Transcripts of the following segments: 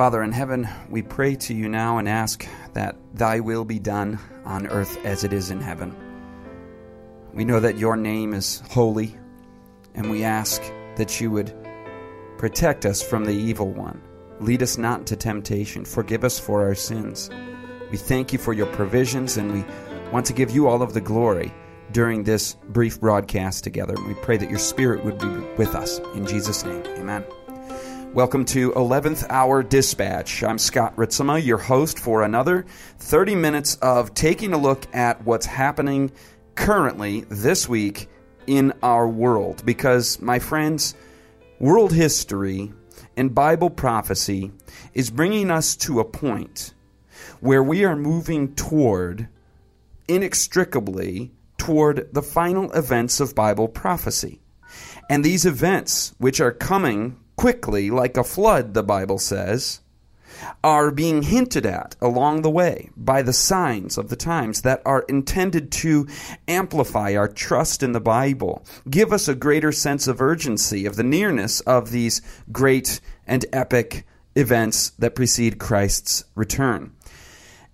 Father in heaven, we pray to you now and ask that thy will be done on earth as it is in heaven. We know that your name is holy, and we ask that you would protect us from the evil one. Lead us not into temptation. Forgive us for our sins. We thank you for your provisions, and we want to give you all of the glory during this brief broadcast together. We pray that your Spirit would be with us. In Jesus' name, amen. Welcome to 11th Hour Dispatch. I'm Scott Ritsema, your host for another 30 minutes of taking a look at what's happening currently this week in our world. Because, my friends, world history and Bible prophecy is bringing us to a point where we are moving toward, inextricably, toward the final events of Bible prophecy. And these events, which are coming quickly, like a flood, the Bible says, are being hinted at along the way by the signs of the times that are intended to amplify our trust in the Bible, give us a greater sense of urgency of the nearness of these great and epic events that precede Christ's return.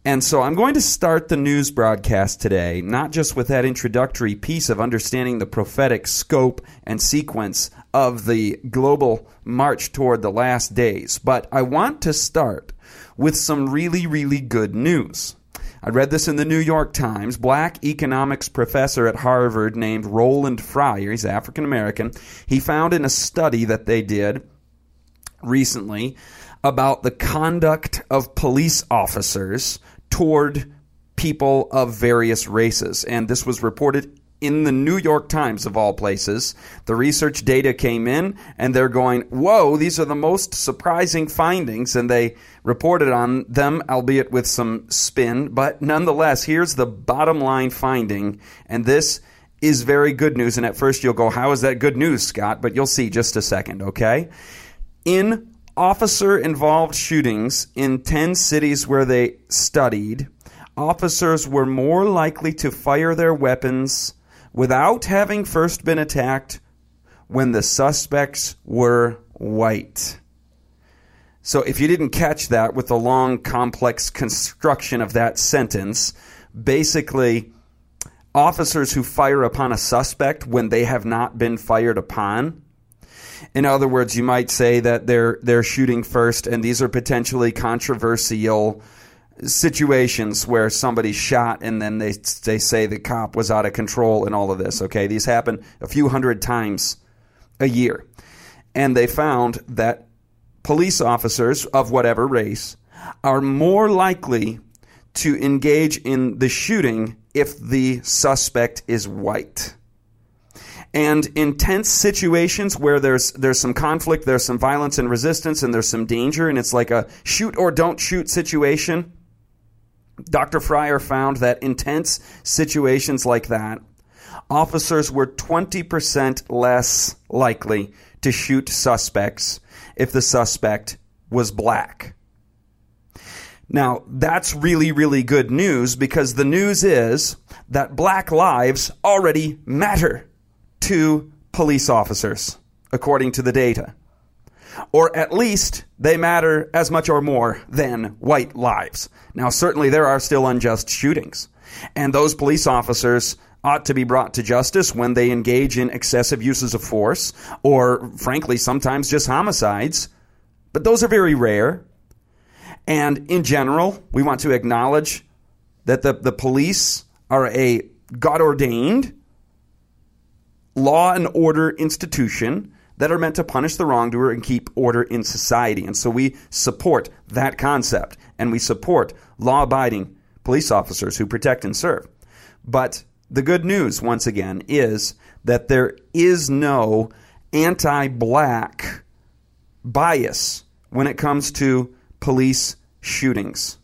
And so I'm going to start the news broadcast today, not just with that introductory piece of understanding the prophetic scope and sequence of the global march toward the last days, but I want to start with some really, really good news. I read this in the New York Times. Black economics professor at Harvard named Roland Fryer, he's African American, he found in a study that they did recently about the conduct of police officers toward people of various races. And this was reported in the New York Times, of all places. The research data came in, and they're going, Whoa, these are the most surprising findings. And they reported on them, albeit with some spin. But nonetheless, here's the bottom line finding. And this is very good news. And at first, you'll go, How is that good news, Scott? But you'll see just a second, okay? In officer involved shootings in 10 cities where they studied, officers were more likely to fire their weapons without having first been attacked when the suspects were white. So, if you didn't catch that with the long, complex construction of that sentence, basically, officers who fire upon a suspect when they have not been fired upon in other words, you might say that they're they're shooting first, and these are potentially controversial situations where somebody shot and then they they say the cop was out of control and all of this. Okay, these happen a few hundred times a year, and they found that police officers of whatever race are more likely to engage in the shooting if the suspect is white and intense situations where there's there's some conflict, there's some violence and resistance, and there's some danger, and it's like a shoot or don't shoot situation. Dr. Fryer found that intense situations like that, officers were 20% less likely to shoot suspects if the suspect was black. Now, that's really, really good news because the news is that black lives already matter to police officers, according to the data. Or at least they matter as much or more than white lives. Now, certainly there are still unjust shootings, and those police officers ought to be brought to justice when they engage in excessive uses of force, or frankly, sometimes just homicides. But those are very rare. And in general, we want to acknowledge that the, the police are a God ordained law and order institution that are meant to punish the wrongdoer and keep order in society. And so we support that concept and we support law abiding police officers who protect and serve. But the good news, once again, is that there is no anti black bias when it comes to police shootings.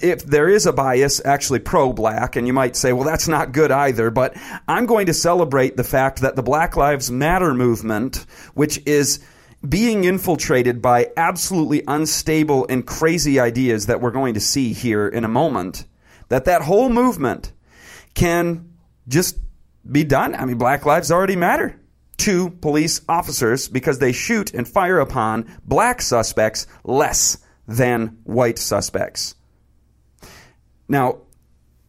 If there is a bias actually pro black, and you might say, well, that's not good either, but I'm going to celebrate the fact that the Black Lives Matter movement, which is being infiltrated by absolutely unstable and crazy ideas that we're going to see here in a moment, that that whole movement can just be done. I mean, black lives already matter to police officers because they shoot and fire upon black suspects less than white suspects. Now,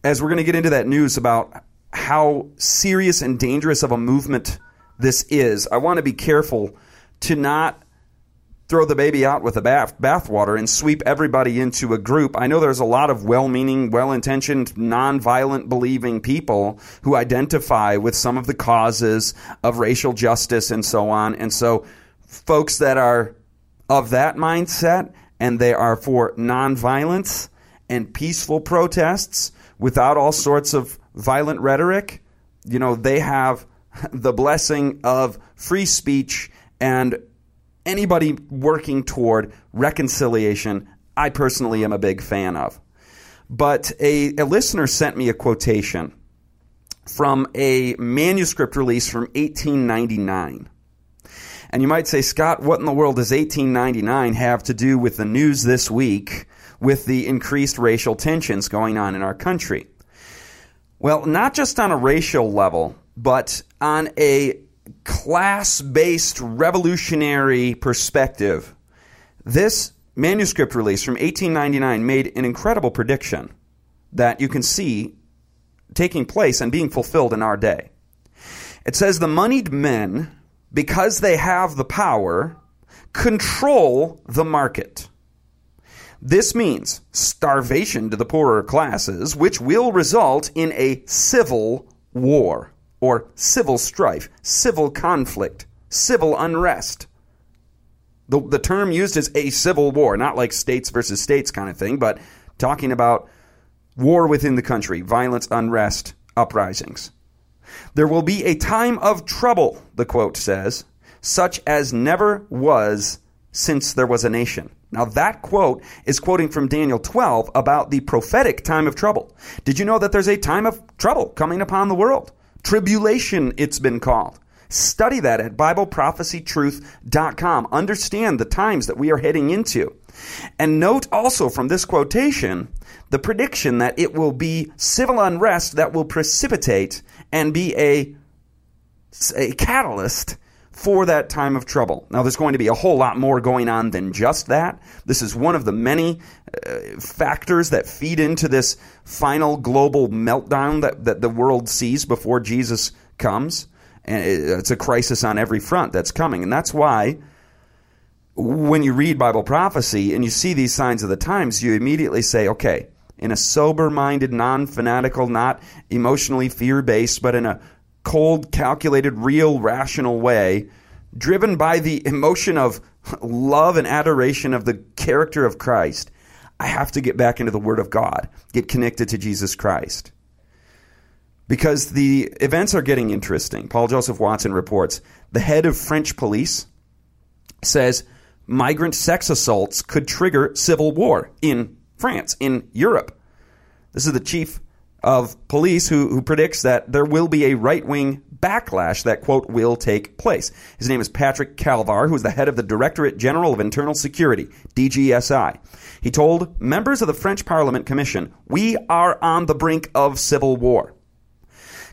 as we're going to get into that news about how serious and dangerous of a movement this is, I want to be careful to not throw the baby out with the bath bathwater and sweep everybody into a group. I know there's a lot of well-meaning, well-intentioned, non-violent believing people who identify with some of the causes of racial justice and so on. And so folks that are of that mindset and they are for nonviolence and peaceful protests without all sorts of violent rhetoric, you know, they have the blessing of free speech and anybody working toward reconciliation, I personally am a big fan of. But a, a listener sent me a quotation from a manuscript release from 1899. And you might say, Scott, what in the world does 1899 have to do with the news this week with the increased racial tensions going on in our country? Well, not just on a racial level, but on a class based revolutionary perspective, this manuscript release from 1899 made an incredible prediction that you can see taking place and being fulfilled in our day. It says the moneyed men, because they have the power, control the market. This means starvation to the poorer classes, which will result in a civil war or civil strife, civil conflict, civil unrest. The, the term used is a civil war, not like states versus states kind of thing, but talking about war within the country, violence, unrest, uprisings. There will be a time of trouble, the quote says, such as never was since there was a nation. Now, that quote is quoting from Daniel 12 about the prophetic time of trouble. Did you know that there's a time of trouble coming upon the world? Tribulation, it's been called. Study that at BibleProphecyTruth.com. Understand the times that we are heading into. And note also from this quotation the prediction that it will be civil unrest that will precipitate and be a, a catalyst for that time of trouble. Now, there's going to be a whole lot more going on than just that. This is one of the many uh, factors that feed into this final global meltdown that, that the world sees before Jesus comes. And it's a crisis on every front that's coming. And that's why when you read Bible prophecy and you see these signs of the times, you immediately say, okay, in a sober minded, non fanatical, not emotionally fear based, but in a cold, calculated, real, rational way, driven by the emotion of love and adoration of the character of Christ, I have to get back into the Word of God, get connected to Jesus Christ. Because the events are getting interesting. Paul Joseph Watson reports the head of French police says migrant sex assaults could trigger civil war in France, in Europe. This is the chief of police who, who predicts that there will be a right wing backlash that, quote, will take place. His name is Patrick Calvar, who is the head of the Directorate General of Internal Security, DGSI. He told members of the French Parliament Commission, We are on the brink of civil war.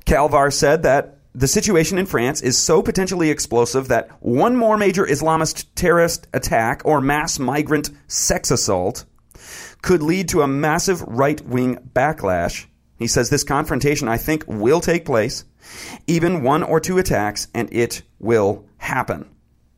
Calvar said that the situation in France is so potentially explosive that one more major Islamist terrorist attack or mass migrant sex assault could lead to a massive right wing backlash he says this confrontation, I think, will take place, even one or two attacks, and it will happen.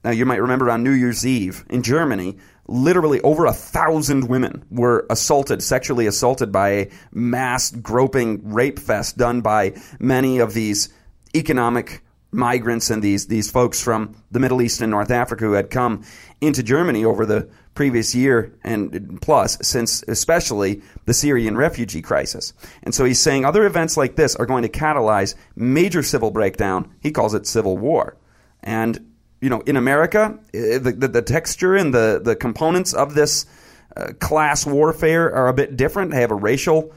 Now, you might remember on New Year's Eve in Germany, literally over a thousand women were assaulted, sexually assaulted by a mass groping rape fest done by many of these economic migrants and these, these folks from the Middle East and North Africa who had come into Germany over the previous year and plus since especially the Syrian refugee crisis. And so he's saying other events like this are going to catalyze major civil breakdown. He calls it civil war. And, you know, in America, eh, the, the, the texture and the, the components of this uh, class warfare are a bit different. They have a racial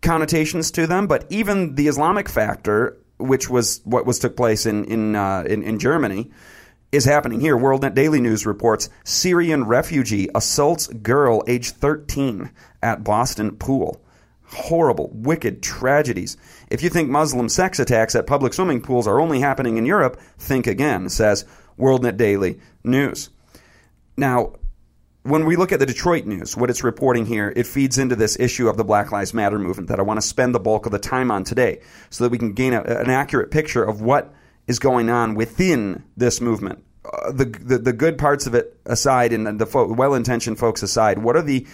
connotations to them, but even the Islamic factor, which was what was took place in in, uh, in, in Germany, is happening here. WorldNet Daily News reports Syrian refugee assaults girl age 13 at Boston pool. Horrible, wicked tragedies. If you think Muslim sex attacks at public swimming pools are only happening in Europe, think again, says WorldNet Daily News. Now, when we look at the Detroit news, what it's reporting here, it feeds into this issue of the Black Lives Matter movement that I want to spend the bulk of the time on today so that we can gain a, an accurate picture of what is going on within this movement. Uh, the, the, the good parts of it aside and the fo- well-intentioned folks aside, what are the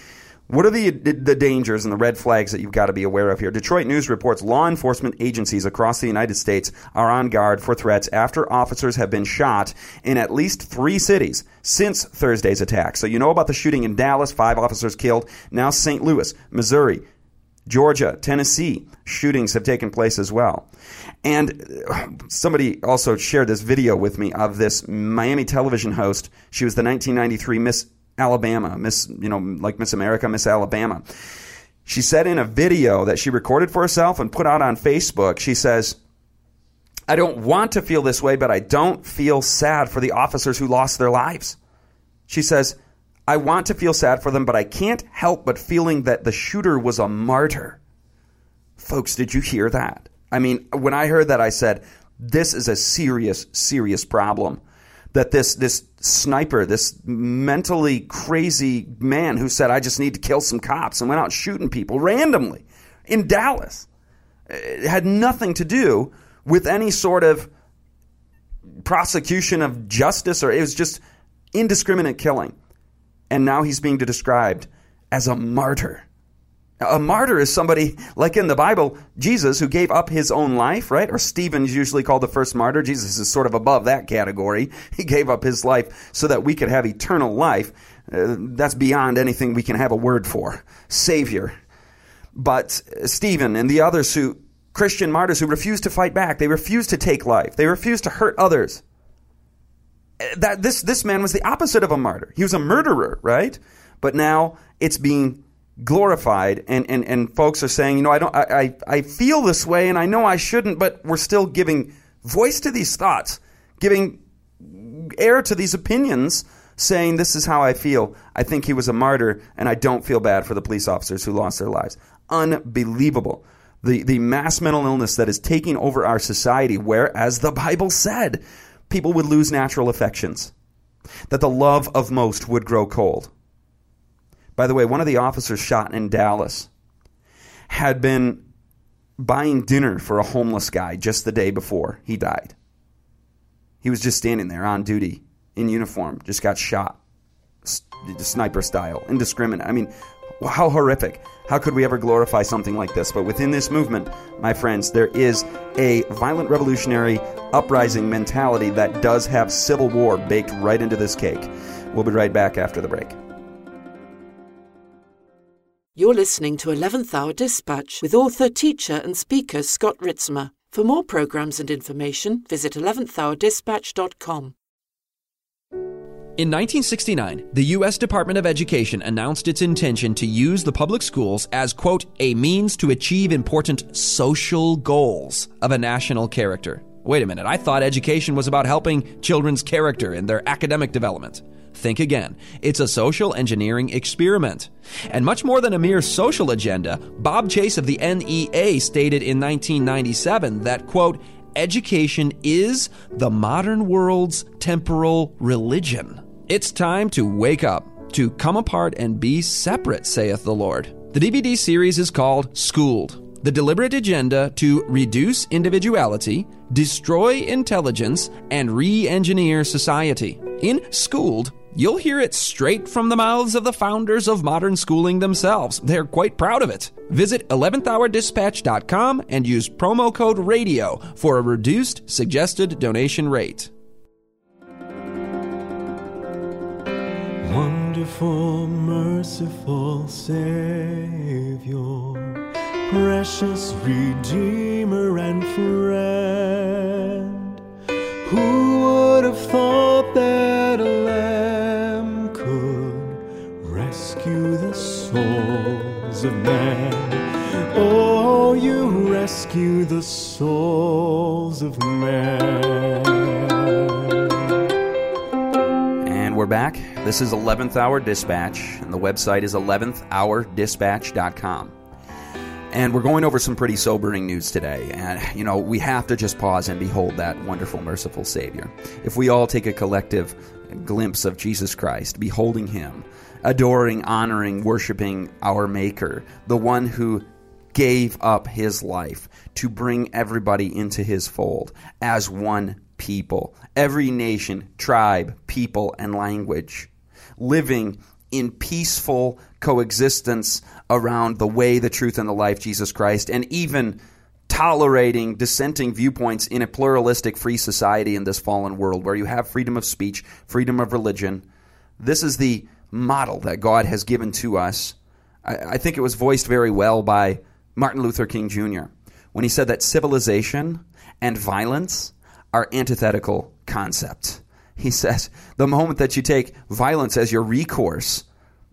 what are the the dangers and the red flags that you've got to be aware of here? Detroit News reports law enforcement agencies across the United States are on guard for threats after officers have been shot in at least three cities since Thursday's attack. So you know about the shooting in Dallas, five officers killed. Now St. Louis, Missouri, Georgia, Tennessee, shootings have taken place as well. And somebody also shared this video with me of this Miami television host. She was the 1993 Miss Alabama, Miss, you know, like Miss America, Miss Alabama. She said in a video that she recorded for herself and put out on Facebook, she says, I don't want to feel this way, but I don't feel sad for the officers who lost their lives. She says, I want to feel sad for them, but I can't help but feeling that the shooter was a martyr. Folks, did you hear that? I mean, when I heard that, I said, this is a serious, serious problem that this this sniper, this mentally crazy man who said, "I just need to kill some cops," and went out shooting people randomly in Dallas, it had nothing to do with any sort of prosecution of justice, or it was just indiscriminate killing. And now he's being described as a martyr. A martyr is somebody, like in the Bible, Jesus, who gave up his own life, right? Or Stephen's usually called the first martyr. Jesus is sort of above that category. He gave up his life so that we could have eternal life. Uh, that's beyond anything we can have a word for. Savior. But Stephen and the others who, Christian martyrs who refused to fight back, they refused to take life, they refused to hurt others. That, this, this man was the opposite of a martyr. He was a murderer, right? But now it's being glorified and, and, and folks are saying, you know, I don't I, I, I feel this way and I know I shouldn't, but we're still giving voice to these thoughts, giving air to these opinions, saying this is how I feel. I think he was a martyr and I don't feel bad for the police officers who lost their lives. Unbelievable. The the mass mental illness that is taking over our society, where, as the Bible said, people would lose natural affections. That the love of most would grow cold by the way, one of the officers shot in Dallas had been buying dinner for a homeless guy just the day before he died. He was just standing there on duty in uniform, just got shot, sniper style, indiscriminate. I mean, how horrific. How could we ever glorify something like this? But within this movement, my friends, there is a violent revolutionary uprising mentality that does have civil war baked right into this cake. We'll be right back after the break. You're listening to 11th Hour Dispatch with author, teacher, and speaker Scott Ritsema. For more programs and information, visit 11thhourdispatch.com. In 1969, the U.S. Department of Education announced its intention to use the public schools as, quote, a means to achieve important social goals of a national character. Wait a minute, I thought education was about helping children's character and their academic development. Think again. It's a social engineering experiment. And much more than a mere social agenda, Bob Chase of the NEA stated in 1997 that, quote, education is the modern world's temporal religion. It's time to wake up, to come apart and be separate, saith the Lord. The DVD series is called Schooled the deliberate agenda to reduce individuality, destroy intelligence, and re engineer society. In Schooled, You'll hear it straight from the mouths of the founders of modern schooling themselves. They're quite proud of it. Visit 11thhourdispatch.com and use promo code RADIO for a reduced suggested donation rate. Wonderful, merciful Savior, precious Redeemer and friend, who would have thought that a lamb could rescue the souls of men? Oh, you rescue the souls of man. Back. This is 11th Hour Dispatch, and the website is 11thhourdispatch.com. And we're going over some pretty sobering news today. And, you know, we have to just pause and behold that wonderful, merciful Savior. If we all take a collective glimpse of Jesus Christ, beholding Him, adoring, honoring, worshiping our Maker, the one who gave up His life to bring everybody into His fold as one people, every nation, tribe, people, and language, living in peaceful coexistence around the way, the truth, and the life, Jesus Christ, and even tolerating dissenting viewpoints in a pluralistic free society in this fallen world where you have freedom of speech, freedom of religion. This is the model that God has given to us. I, I think it was voiced very well by Martin Luther King Jr. when he said that civilization and violence are antithetical concepts. He says the moment that you take violence as your recourse,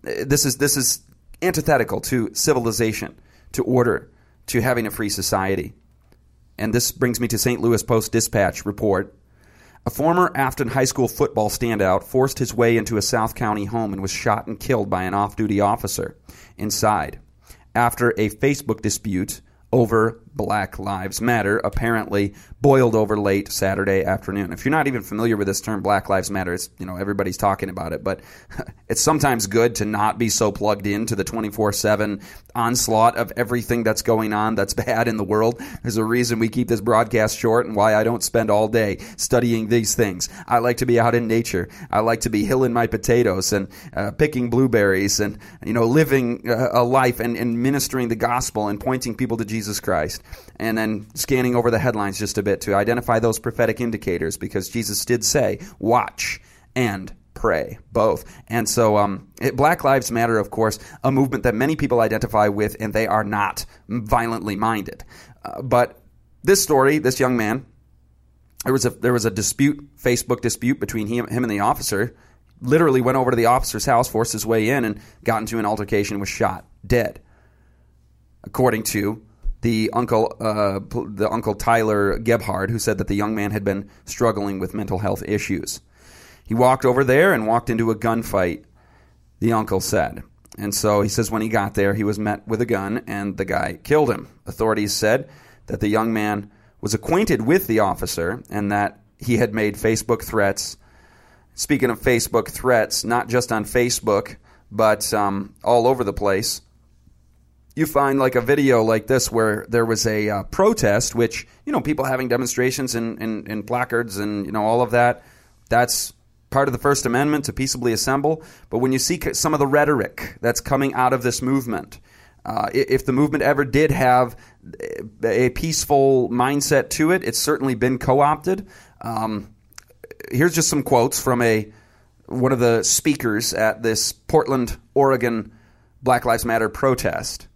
eh, this is this is antithetical to civilization, to order, to having a free society. And this brings me to St. Louis Post Dispatch report. A former Afton High School football standout forced his way into a South County home and was shot and killed by an off duty officer inside after a Facebook dispute over Black Lives Matter apparently boiled over late Saturday afternoon. If you're not even familiar with this term, Black Lives Matter, it's, you know, everybody's talking about it, but it's sometimes good to not be so plugged into the 24-7 onslaught of everything that's going on that's bad in the world. There's a reason we keep this broadcast short and why I don't spend all day studying these things. I like to be out in nature. I like to be hilling my potatoes and uh, picking blueberries and, you know, living uh, a life and, and ministering the gospel and pointing people to Jesus Christ and then scanning over the headlines just a bit to identify those prophetic indicators because Jesus did say, watch and pray, both. And so, um, it, Black Lives Matter, of course, a movement that many people identify with, and they are not violently minded. Uh, but this story, this young man, there was a there was a dispute, Facebook dispute between him, him and the officer. Literally went over to the officer's house, forced his way in, and got into an altercation. Was shot dead, according to the uncle, uh, the uncle Tyler Gebhard, who said that the young man had been struggling with mental health issues. He walked over there and walked into a gunfight. The uncle said, and so he says when he got there, he was met with a gun, and the guy killed him. Authorities said that the young man was acquainted with the officer and that he had made Facebook threats. Speaking of Facebook threats, not just on Facebook, but um, all over the place you find like a video like this where there was a uh, protest, which you know people having demonstrations and, and, and placards and you know all of that. That's part of the First Amendment to peaceably assemble. But when you see some of the rhetoric that's coming out of this movement, uh, if the movement ever did have a peaceful mindset to it, it's certainly been co-opted. Um, here's just some quotes from a one of the speakers at this Portland, Oregon Black Lives Matter protest.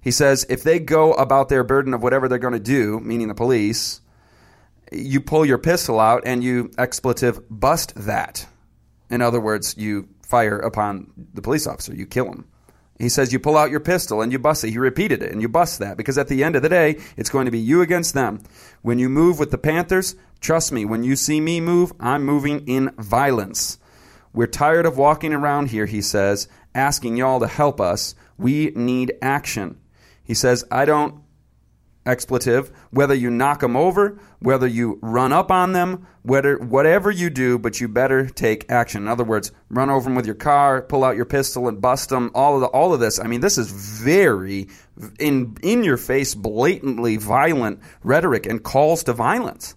He says if they go about their burden of whatever they're going to do, meaning the police, you pull your pistol out and you expletive bust that. In other words, you fire upon the police officer, you kill him. He says you pull out your pistol and you bust it. He repeated it and you bust that because at the end of the day, it's going to be you against them. When you move with the Panthers, trust me, when you see me move, I'm moving in violence. We're tired of walking around here, he says, asking y'all to help us. We need action. He says, I don't, expletive, whether you knock them over, whether you run up on them, whether, whatever you do, but you better take action. In other words, run over them with your car, pull out your pistol and bust them, all of, the, all of this. I mean, this is very in, in your face, blatantly violent rhetoric and calls to violence.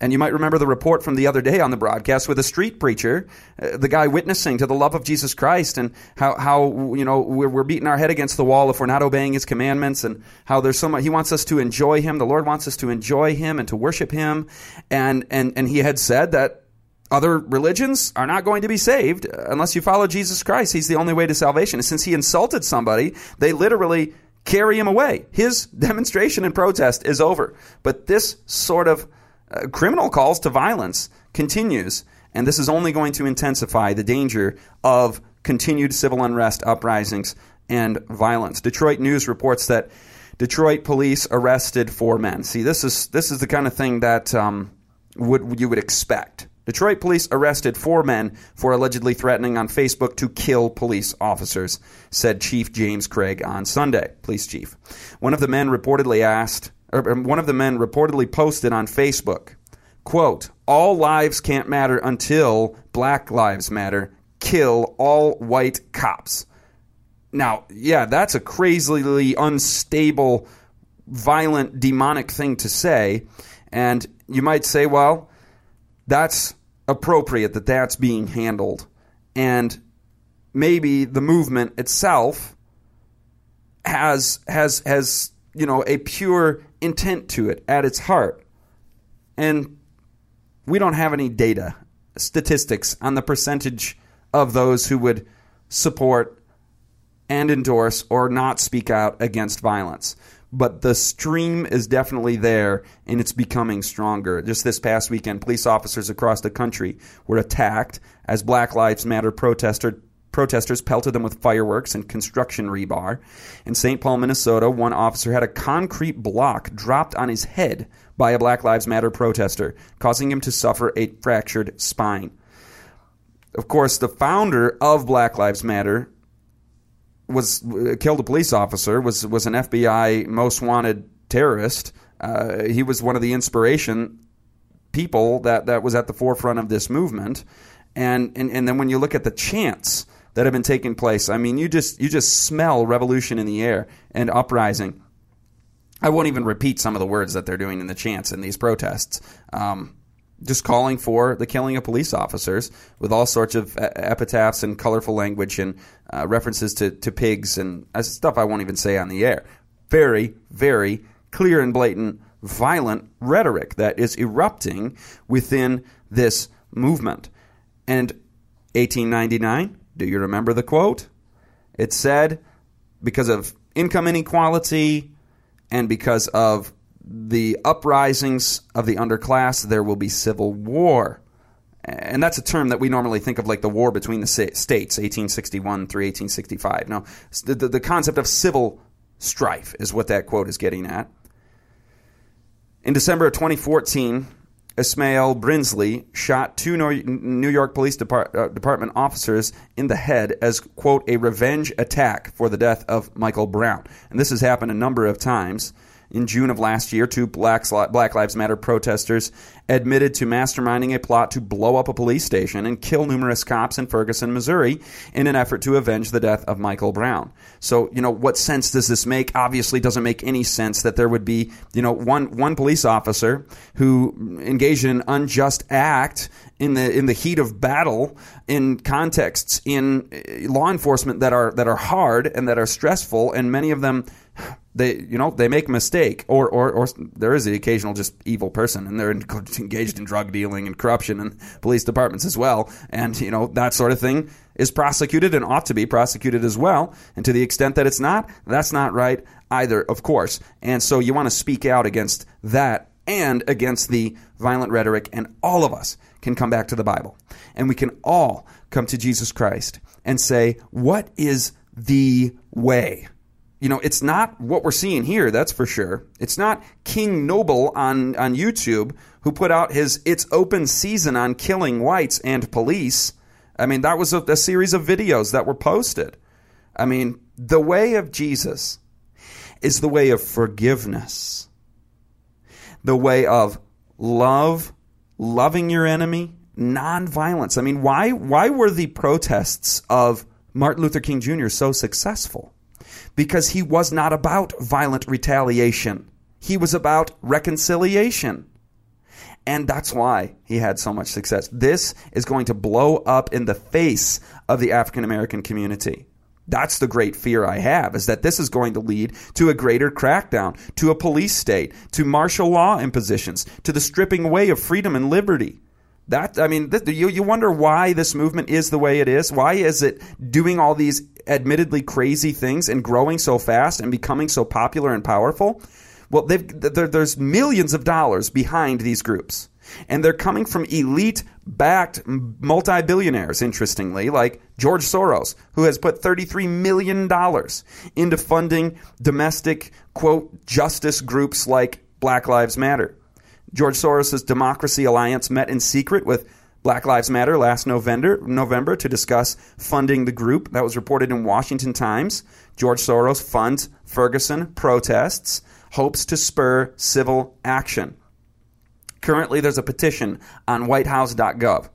And you might remember the report from the other day on the broadcast with a street preacher, uh, the guy witnessing to the love of Jesus Christ and how, how you know, we're, we're beating our head against the wall if we're not obeying his commandments and how there's so much, he wants us to enjoy him. The Lord wants us to enjoy him and to worship him. And, and, and he had said that other religions are not going to be saved unless you follow Jesus Christ. He's the only way to salvation. And since he insulted somebody, they literally carry him away. His demonstration and protest is over. But this sort of uh, criminal calls to violence continues. And this is only going to intensify the danger of continued civil unrest, uprisings, and violence. Detroit News reports that Detroit police arrested four men. See, this is this is the kind of thing that um, would you would expect. Detroit police arrested four men for allegedly threatening on Facebook to kill police officers, said Chief James Craig on Sunday. Police chief. One of the men reportedly asked, or one of the men reportedly posted on Facebook, quote, all lives can't matter until black lives matter. Kill all white cops. Now, yeah, that's a crazily unstable, violent, demonic thing to say. And you might say, well, that's appropriate that that's being handled. And maybe the movement itself has has has you know a pure intent to it at its heart. And we don't have any data, statistics on the percentage of those who would support and endorse or not speak out against violence. But the stream is definitely there and it's becoming stronger. Just this past weekend, police officers across the country were attacked as Black Lives Matter protester, protesters pelted them with fireworks and construction rebar. In St. Paul, Minnesota, one officer had a concrete block dropped on his head by a Black Lives Matter protester, causing him to suffer a fractured spine. Of course, the founder of Black Lives Matter was uh, killed a police officer, was was an FBI most wanted terrorist. Uh, he was one of the inspiration people that, that was at the forefront of this movement. And, and and then when you look at the chants that have been taking place, I mean, you just you just smell revolution in the air and uprising. I won't even repeat some of the words that they're doing in the chants in these protests. Um, just calling for the killing of police officers with all sorts of epitaphs and colorful language and uh, references to, to pigs and uh, stuff I won't even say on the air. Very, very clear and blatant, violent rhetoric that is erupting within this movement. And 1899, do you remember the quote? It said, because of income inequality and because of the uprisings of the underclass, there will be civil war. And that's a term that we normally think of like the war between the states, 1861 through 1865. Now, the, the, the concept of civil strife is what that quote is getting at. In December of 2014, Ismaaiyl Brinsley shot two New York Police Depart- uh, Department officers in the head as, quote, a revenge attack for the death of Michael Brown. And this has happened a number of times. In June of last year, two Black, Black Lives Matter protesters admitted to masterminding a plot to blow up a police station and kill numerous cops in Ferguson, Missouri, in an effort to avenge the death of Michael Brown. So, you know, what sense does this make? Obviously, doesn't make any sense that there would be, you know, one one police officer who engaged in an unjust act in the in the heat of battle in contexts in uh, law enforcement that are that are hard and that are stressful, and many of them they you know they make a mistake or, or or there is the occasional just evil person and they're engaged in drug dealing and corruption and police departments as well and you know that sort of thing is prosecuted and ought to be prosecuted as well and to the extent that it's not that's not right either of course. And so you want to speak out against that and against the violent rhetoric and all of us can come back to the bible and we can all come to Jesus Christ and say what is the way you know, it's not what we're seeing here, that's for sure. It's not King Noble on, on YouTube who put out his It's Open Season on killing whites and police. I mean, that was a, a series of videos that were posted. I mean, the way of Jesus is the way of forgiveness, the way of love, loving your enemy, nonviolence. I mean, why, why were the protests of Martin Luther King Jr. so successful? Because he was not about violent retaliation. He was about reconciliation. And that's why he had so much success. This is going to blow up in the face of the African American community. That's the great fear I have is that this is going to lead to a greater crackdown, to a police state, to martial law impositions, to the stripping away of freedom and liberty. That I mean, th- you you wonder why this movement is the way it is. Why is it doing all these admittedly crazy things and growing so fast and becoming so popular and powerful? Well, there's millions of dollars behind these groups. And they're coming from elite backed multi billionaires, interestingly, like George Soros, who has put $33 million into funding domestic, quote, justice groups like Black Lives Matter. George Soros' Democracy Alliance met in secret with Black Lives Matter last November, November to discuss funding the group. That was reported in Washington Times. George Soros funds Ferguson protests, hopes to spur civil action. Currently, there's a petition on whitehouse.gov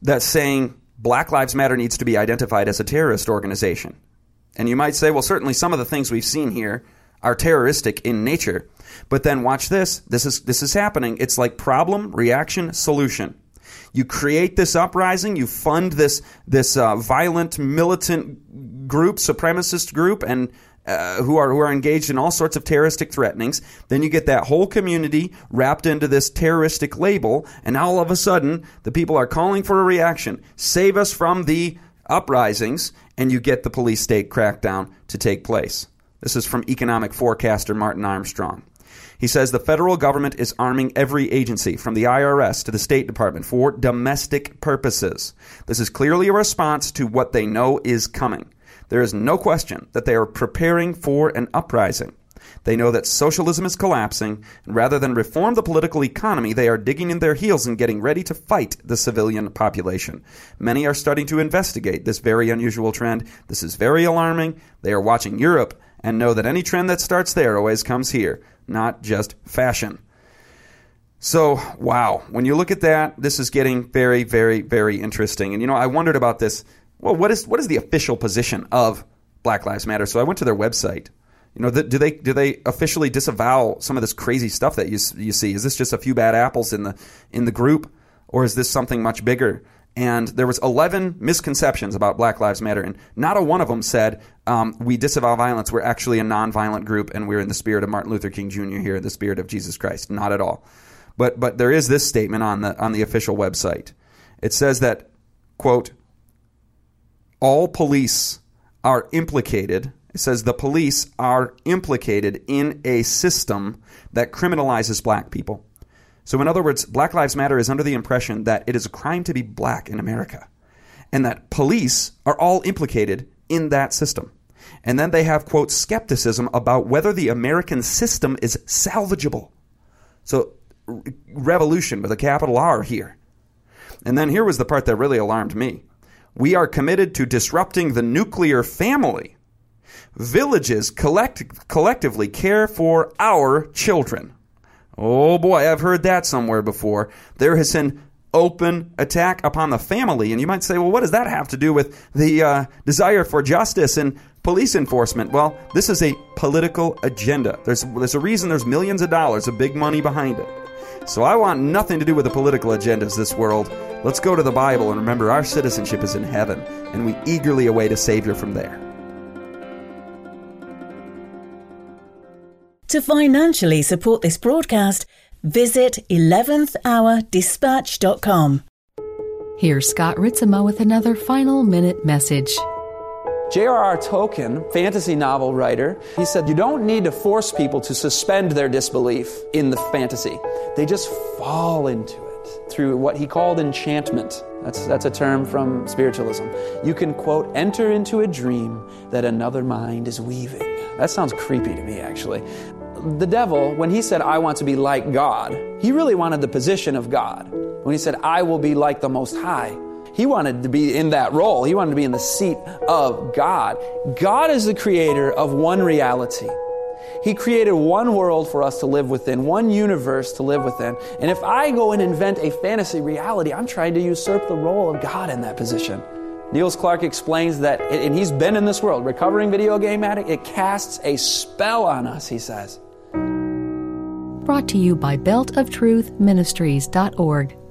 that's saying Black Lives Matter needs to be identified as a terrorist organization. And you might say, well, certainly some of the things we've seen here are terroristic in nature. But then watch this. This is this is happening. It's like problem, reaction, solution. You create this uprising, you fund this this uh, violent militant group, supremacist group, and uh, who are who are engaged in all sorts of terroristic threatenings. Then you get that whole community wrapped into this terroristic label, and now all of a sudden the people are calling for a reaction. Save us from the uprisings, and you get the police state crackdown to take place. This is from economic forecaster Martin Armstrong. He says the federal government is arming every agency, from the IRS to the State Department, for domestic purposes. This is clearly a response to what they know is coming. There is no question that they are preparing for an uprising. They know that socialism is collapsing, and rather than reform the political economy, they are digging in their heels and getting ready to fight the civilian population. Many are starting to investigate this very unusual trend. This is very alarming. They are watching Europe and know that any trend that starts there always comes here, not just fashion. So, wow, when you look at that, this is getting very, very, very interesting. And you know, I wondered about this well, what is what is the official position of Black Lives Matter? So I went to their website. You know, do they do they officially disavow some of this crazy stuff that you you see? Is this just a few bad apples in the in the group, or is this something much bigger? And there was 11 misconceptions about Black Lives Matter, and not a one of them said um, we disavow violence. We're actually a nonviolent group, and we're in the spirit of Martin Luther King Jr. here, in the spirit of Jesus Christ. Not at all. But but there is this statement on the on the official website. It says that quote all police are implicated. It says the police are implicated in a system that criminalizes black people. So, in other words, Black Lives Matter is under the impression that it is a crime to be black in America, and that police are all implicated in that system. And then they have, quote, skepticism about whether the American system is salvageable. So, revolution with a capital R here. And then here was the part that really alarmed me. We are committed to disrupting the nuclear family. Villages collect, collectively care for our children. Oh boy, I've heard that somewhere before. There has been open attack upon the family. And you might say, well, what does that have to do with the uh, desire for justice and police enforcement? Well, this is a political agenda. There's, there's a reason there's millions of dollars of big money behind it. So I want nothing to do with the political agendas this world. Let's go to the Bible and remember our citizenship is in heaven, and we eagerly await a Savior from there. To financially support this broadcast, visit 11thhourdispatch.com. Here's Scott Ritsema with another final minute message. J.R.R. Tolkien, fantasy novel writer, he said, You don't need to force people to suspend their disbelief in the fantasy. They just fall into it through what he called enchantment. That's, that's a term from spiritualism. You can, quote, enter into a dream that another mind is weaving. That sounds creepy to me, actually. The devil, when he said, I want to be like God, he really wanted the position of God. When he said, I will be like the Most High, he wanted to be in that role. He wanted to be in the seat of God. God is the creator of one reality. He created one world for us to live within, one universe to live within. And if I go and invent a fantasy reality, I'm trying to usurp the role of God in that position. Niels Clark explains that, and he's been in this world, recovering video game addict, it casts a spell on us, he says. Brought to you by beltoftruthministries.org.